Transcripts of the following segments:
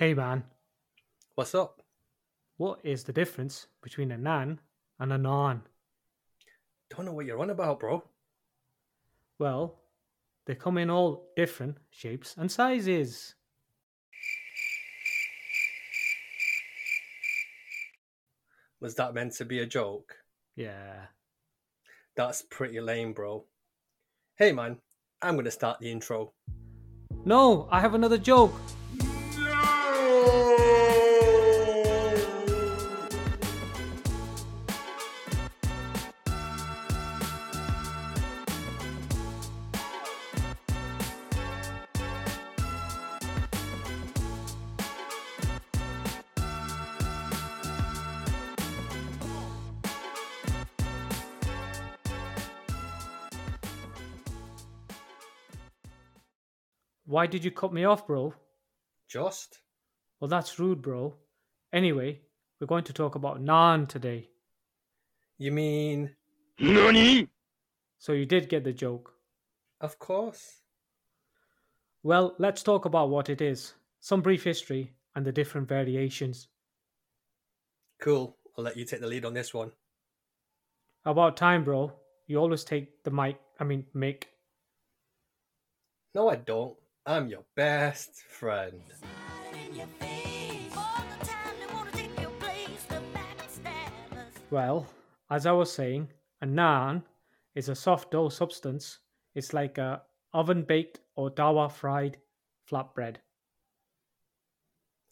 Hey man, What's up? what is the difference between a nan and a non? Don't know what you're on about, bro. Well, they come in all different shapes and sizes. Was that meant to be a joke? Yeah. That's pretty lame, bro. Hey, man, I'm gonna start the intro. No, I have another joke. Why did you cut me off, bro? Just? Well, that's rude, bro. Anyway, we're going to talk about naan today. You mean? So you did get the joke. Of course. Well, let's talk about what it is, some brief history, and the different variations. Cool. I'll let you take the lead on this one. About time, bro. You always take the mic, I mean, mic. No, I don't. I'm your best friend. Well, as I was saying, a naan is a soft dough substance. It's like a oven baked or tawa fried flatbread.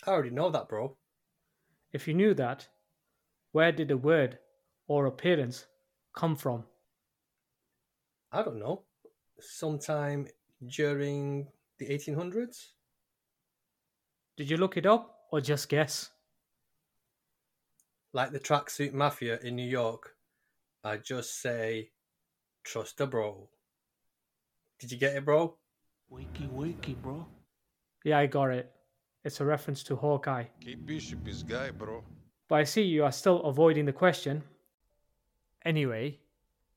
I already know that, bro. If you knew that, where did the word or appearance come from? I don't know. Sometime during the 1800s? Did you look it up or just guess? Like the tracksuit mafia in New York, I just say, trust a bro. Did you get it, bro? Wakey, wakey, bro. Yeah, I got it. It's a reference to Hawkeye. Kate Bishop his guy, bro. But I see you are still avoiding the question. Anyway,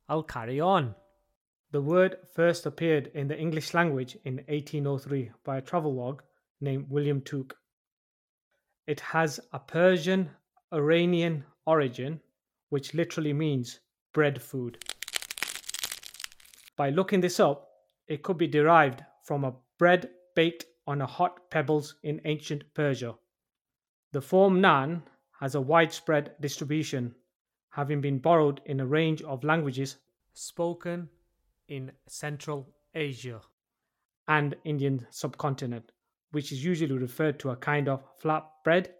I'll carry on. The word first appeared in the English language in 1803 by a travelogue named William Tooke. It has a Persian Iranian origin, which literally means bread food. By looking this up, it could be derived from a bread baked on a hot pebbles in ancient Persia. The form nan has a widespread distribution, having been borrowed in a range of languages spoken in Central Asia and Indian subcontinent, which is usually referred to a kind of flat bread,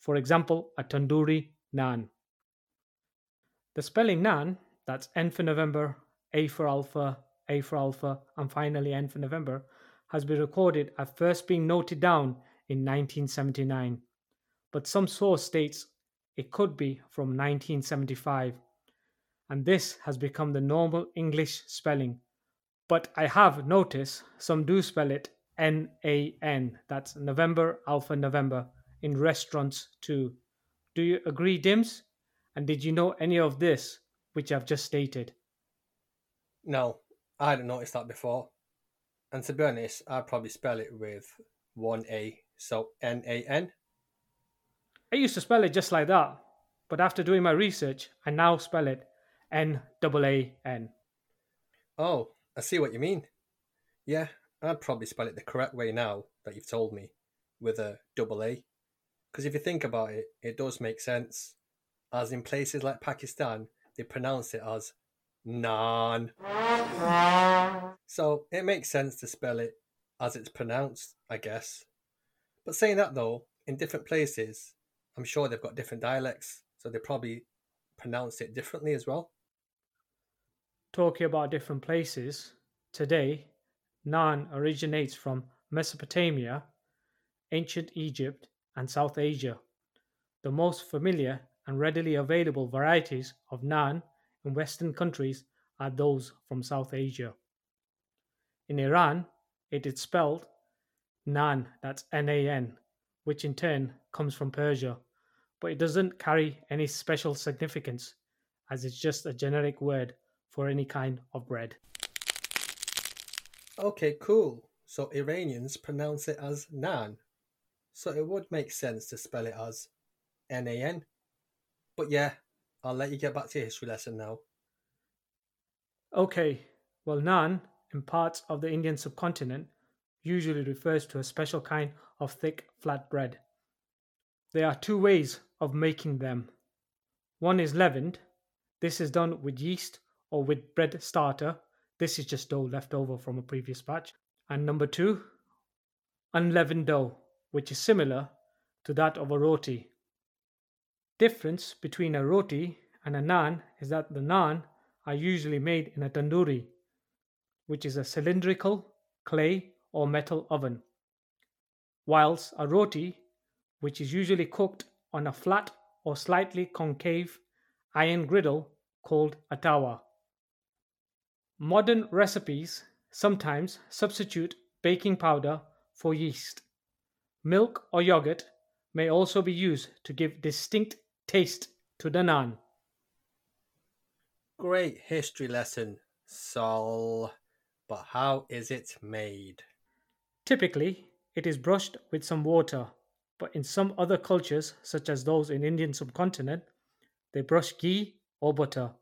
for example, a tandoori naan. The spelling naan, that's N for November, A for Alpha, A for Alpha, and finally N for November, has been recorded as first being noted down in 1979, but some source states it could be from 1975 and this has become the normal English spelling. But I have noticed some do spell it N A N, that's November Alpha November, in restaurants too. Do you agree, Dims? And did you know any of this, which I've just stated? No, I hadn't noticed that before. And to be honest, I'd probably spell it with one A, so N A N. I used to spell it just like that, but after doing my research, I now spell it N A A N. Oh, I see what you mean. Yeah, I'd probably spell it the correct way now that you've told me, with a double A. Because if you think about it, it does make sense. As in places like Pakistan, they pronounce it as naan. So it makes sense to spell it as it's pronounced, I guess. But saying that though, in different places, I'm sure they've got different dialects, so they probably pronounce it differently as well. Talking about different places, today, naan originates from Mesopotamia, ancient Egypt, and South Asia. The most familiar and readily available varieties of naan in Western countries are those from South Asia. In Iran, it is spelled Nan, that's N A N, which in turn comes from Persia, but it doesn't carry any special significance as it's just a generic word for any kind of bread. Okay, cool. So Iranians pronounce it as nan. so it would make sense to spell it as N A N. But yeah, I'll let you get back to your history lesson now. Okay, well, naan in parts of the Indian subcontinent usually refers to a special kind of thick flat bread. There are two ways of making them. One is leavened. This is done with yeast or with bread starter. This is just dough left over from a previous batch. And number two, unleavened dough, which is similar to that of a roti. Difference between a roti and a naan is that the naan are usually made in a tandoori, which is a cylindrical clay or metal oven, whilst a roti, which is usually cooked on a flat or slightly concave iron griddle called a tawa. Modern recipes sometimes substitute baking powder for yeast. Milk or yogurt may also be used to give distinct taste to the naan. Great history lesson, Sol. But how is it made? Typically, it is brushed with some water, but in some other cultures, such as those in Indian subcontinent, they brush ghee or butter.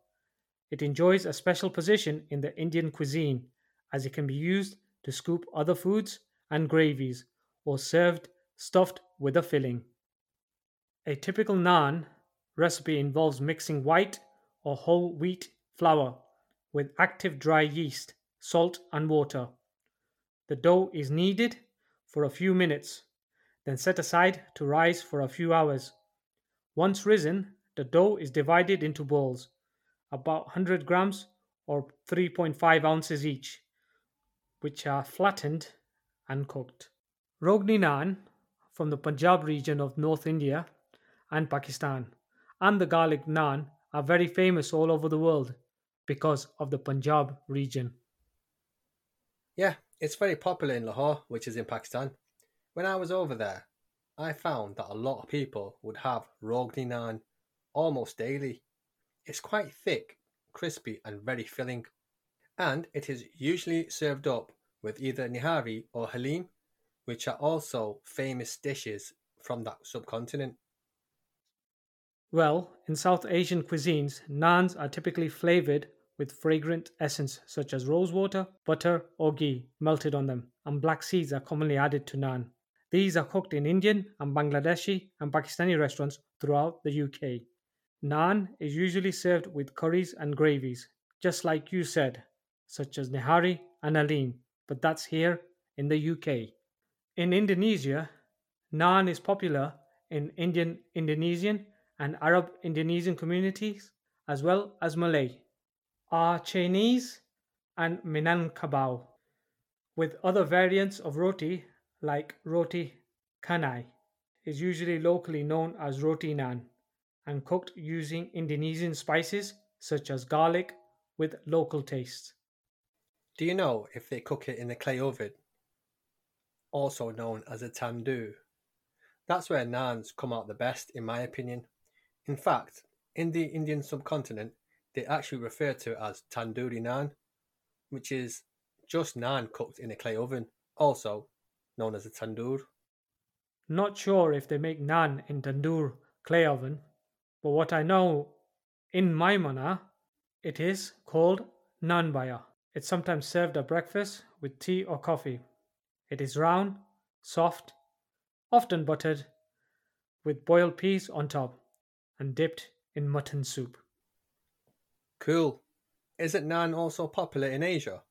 It enjoys a special position in the Indian cuisine as it can be used to scoop other foods and gravies or served stuffed with a filling. A typical naan recipe involves mixing white or whole wheat flour with active dry yeast, salt, and water. The dough is kneaded for a few minutes, then set aside to rise for a few hours. Once risen, the dough is divided into balls, about 100 grams or 3.5 ounces each, which are flattened and cooked. Rogni naan from the Punjab region of North India and Pakistan and the garlic naan are very famous all over the world because of the Punjab region. Yeah, it's very popular in Lahore, which is in Pakistan. When I was over there, I found that a lot of people would have rogni naan almost daily. It's quite thick, crispy, and very filling. And it is usually served up with either nihari or halim, which are also famous dishes from that subcontinent. Well, in South Asian cuisines, naans are typically flavored with fragrant essence such as rosewater, butter, or ghee melted on them, and black seeds are commonly added to naan. These are cooked in Indian and Bangladeshi and Pakistani restaurants throughout the UK. Naan is usually served with curries and gravies, just like you said, such as nihari and halim, but that's here in the UK. In Indonesia, naan is popular in Indian Indonesian and Arab Indonesian communities, as well as Malay, are Chinese, and Minangkabau, with other variants of roti like roti canai, is usually locally known as roti naan and cooked using Indonesian spices such as garlic with local taste. Do you know if they cook it in a clay oven, also known as a tandoor? That's where naans come out the best, in my opinion. In fact, in the Indian subcontinent, they actually refer to it as tandoori naan, which is just naan cooked in a clay oven, also known as a tandoor. Not sure if they make naan in tandoor clay oven, but what I know in Myanmar, it is called naan baya. It's sometimes served at breakfast with tea or coffee. It is round, soft, often buttered, with boiled peas on top, and dipped in mutton soup. Cool. Isn't naan also popular in Asia?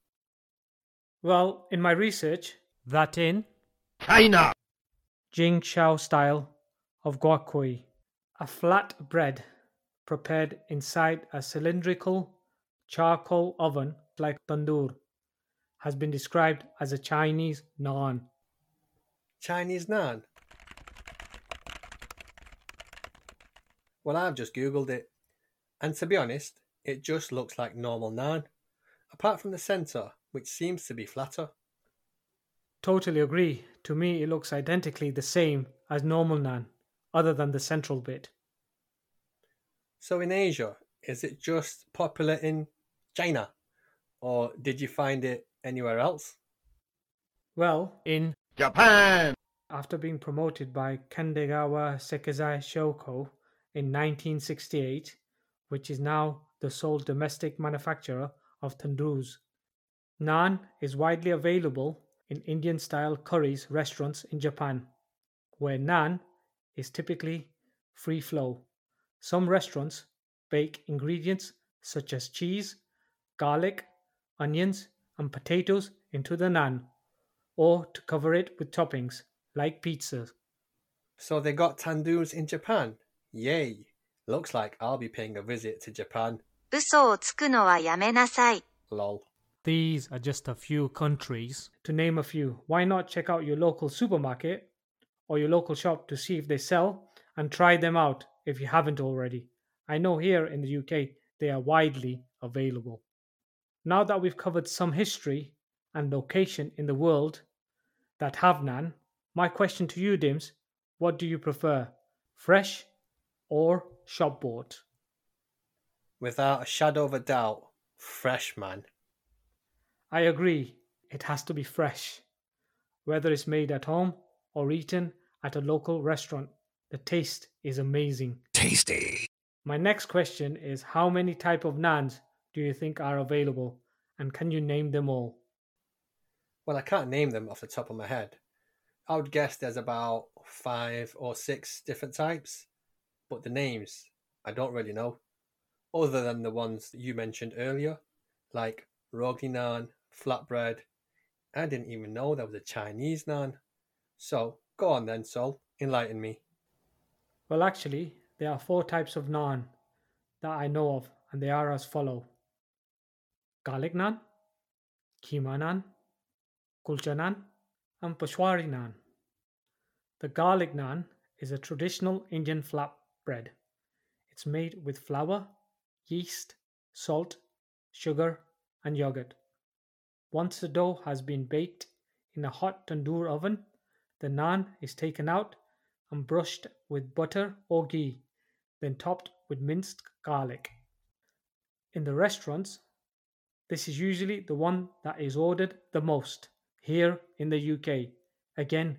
Well, in my research, that in China. Jingzhou style of guokui, a flat bread prepared inside a cylindrical charcoal oven like tandoor, has been described as a Chinese naan. Chinese naan? Well, I've just googled it, and to be honest, it just looks like normal naan, apart from the centre, which seems to be flatter. Totally agree. To me, it looks identically the same as normal naan, other than the central bit. So in Asia, is it just popular in China? Or did you find it anywhere else? Well, in Japan. after being promoted by Kandagawa Sekizai Shoko in 1968, which is now the sole domestic manufacturer of tandoors. Naan is widely available in Indian style curries restaurants in Japan, where naan is typically free flow. Some restaurants bake ingredients such as cheese, garlic, onions, and potatoes into the naan, or to cover it with toppings like pizzas. So they got tandoors in Japan. Yay! Looks like I'll be paying a visit to Japan. 嘘をつくのはやめなさい。 Lol. These are just a few countries. To name a few, why not check out your local supermarket or your local shop to see if they sell and try them out if you haven't already? I know here in the UK they are widely available. Now that we've covered some history and location in the world that have naan, my question to you, Dims, what do you prefer? Fresh or shop bought? Without a shadow of a doubt, fresh man. I agree, it has to be fresh. Whether it's made at home or eaten at a local restaurant, the taste is amazing. Tasty. My next question is how many type of naans do you think are available and can you name them all? Well, I can't name them off the top of my head. I would guess there's about five or six different types, but the names I don't really know, other than the ones that you mentioned earlier, like roti naan, flatbread. I didn't even know there was a Chinese naan. So go on then, Sol, enlighten me. Well, actually, there are four types of naan that I know of, and they are as follow garlic naan, keema naan, kulcha naan, and peshwari naan. The garlic naan is a traditional Indian flat bread. It's made with flour, yeast, salt, sugar, and yogurt. Once the dough has been baked in a hot tandoor oven, the naan is taken out and brushed with butter or ghee, then topped with minced garlic. In the restaurants, this is usually the one that is ordered the most here in the UK. Again,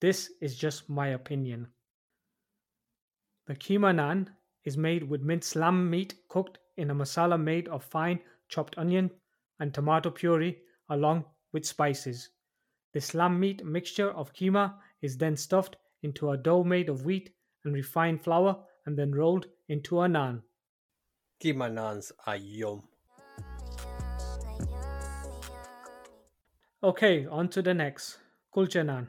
this is just my opinion. The keema naan is made with minced lamb meat cooked in a masala made of fine chopped onion and tomato puree along with spices. This lamb meat mixture of keema is then stuffed into a dough made of wheat and refined flour and then rolled into a naan. Keema naans are yum. Okay, on to the next. Kulcha naan,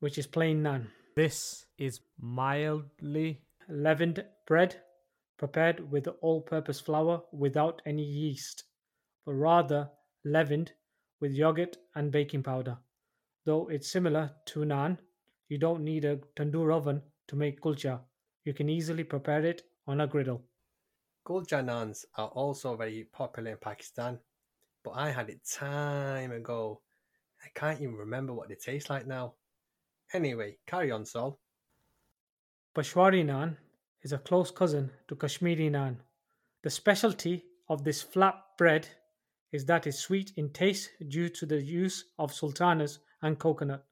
which is plain naan. This is mildly leavened bread prepared with all purpose flour without any yeast, but rather leavened with yogurt and baking powder. Though it's similar to naan, you don't need a tandoor oven to make kulcha. You can easily prepare it on a griddle. Kulcha naans are also very popular in Pakistan, but I had it time ago. I can't even remember what they taste like now. Anyway, carry on, Sol. Peshwari naan is a close cousin to Kashmiri naan. The specialty of this flat bread is that it's sweet in taste due to the use of sultanas and coconut.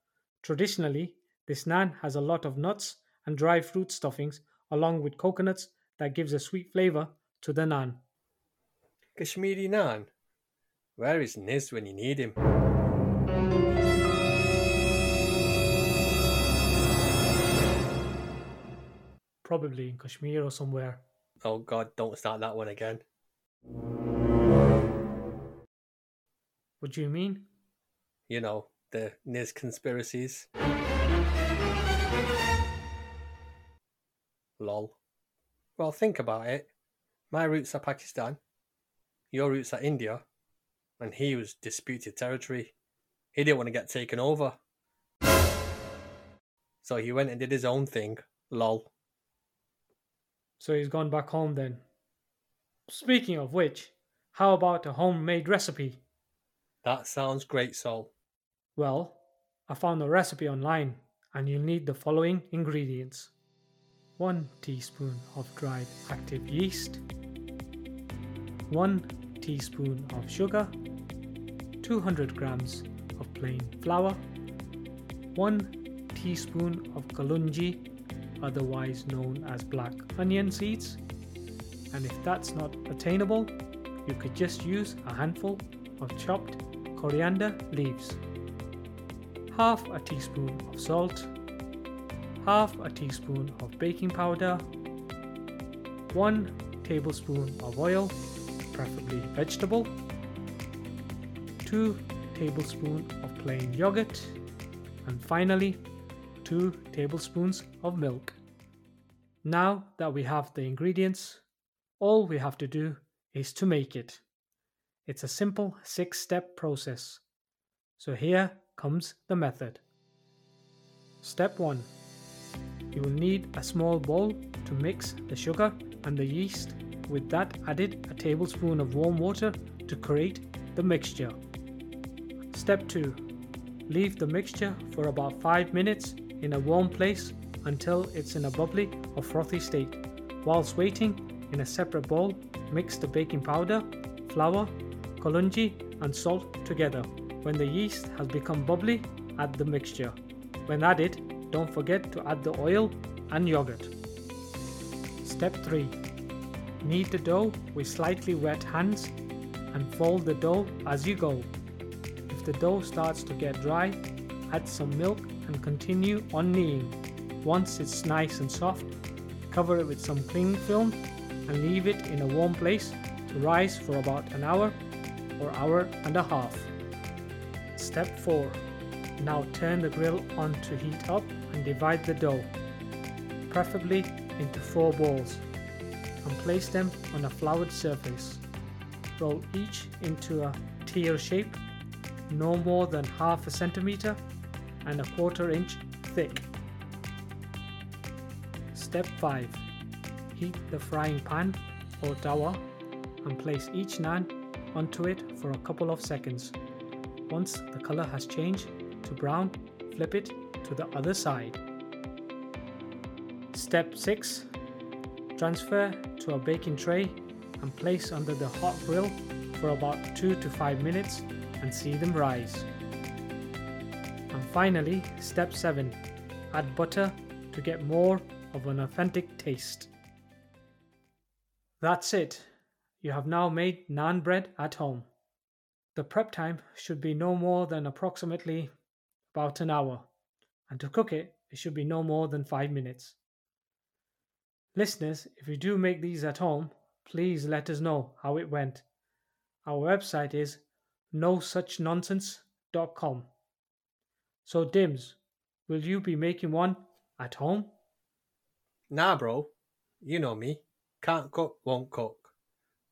Traditionally, this naan has a lot of nuts and dry fruit stuffings along with coconuts that gives a sweet flavor to the naan. Kashmiri naan. Where is Niz when you need him? Probably in Kashmir or somewhere. Oh god, don't start that one again. What do you mean? You know, the Niz conspiracies. Lol. Well, think about it. My roots are Pakistan. Your roots are India. And he was disputed territory. He didn't want to get taken over. So he went and did his own thing. Lol. So he's gone back home then. Speaking of which, how about a homemade recipe? That sounds great, Sol. Well, I found a recipe online and you'll need the following ingredients 1 teaspoon of dried active yeast, 1 teaspoon of sugar, 200 grams of plain flour, 1 teaspoon of kalunji, otherwise known as black onion seeds. And if that's not attainable, you could just use a handful of chopped coriander leaves. Half a teaspoon of salt, half a teaspoon of baking powder, 1 tablespoon of oil, preferably vegetable, 2 tablespoons of plain yogurt, and finally 2 tablespoons of milk. Now that we have the ingredients, all we have to do is to make it. It's a simple six step process. So here comes the method. Step 1 You will need a small bowl to mix the sugar and the yeast. With that, added a tablespoon of warm water to create the mixture. Step 2 Leave the mixture for about 5 minutes in a warm place until it's in a bubbly or frothy state. Whilst waiting, in a separate bowl, mix the baking powder, flour, kalunji, and salt together. When the yeast has become bubbly, add the mixture. When added, don't forget to add the oil and yogurt. Step 3 Knead the dough with slightly wet hands and fold the dough as you go. If the dough starts to get dry, add some milk and continue on kneading. Once it's nice and soft, cover it with some cling film and leave it in a warm place to rise for about an hour or hour and a half. Step 4. Now turn the grill on to heat up and divide the dough, preferably into four balls, and place them on a floured surface. Roll each into a teal shape, no more than half a centimeter and a quarter inch thick. Step 5. Heat the frying pan or tawa and place each naan onto it for a couple of seconds. Once the color has changed to brown, flip it to the other side. Step 6. Transfer to a baking tray and place under the hot grill for about 2 to 5 minutes and see them rise. And finally, step 7. Add butter to get more of an authentic taste. That's it. You have now made naan bread at home. The prep time should be no more than approximately about an hour, and to cook it, it should be no more than 5 minutes. Listeners, if you do make these at home, please let us know how it went. Our website is nosuchnonsense.com. So, Dims, will you be making one at home? Nah, bro. You know me. Can't cook, won't cook.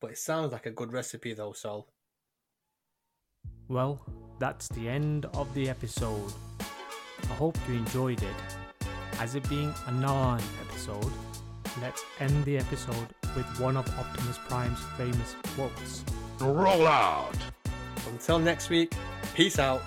But it sounds like a good recipe though, Sol. Well, that's the end of the episode. I hope you enjoyed it. As it being a non episode, let's end the episode with one of Optimus Prime's famous quotes. Roll out! Until next week, peace out.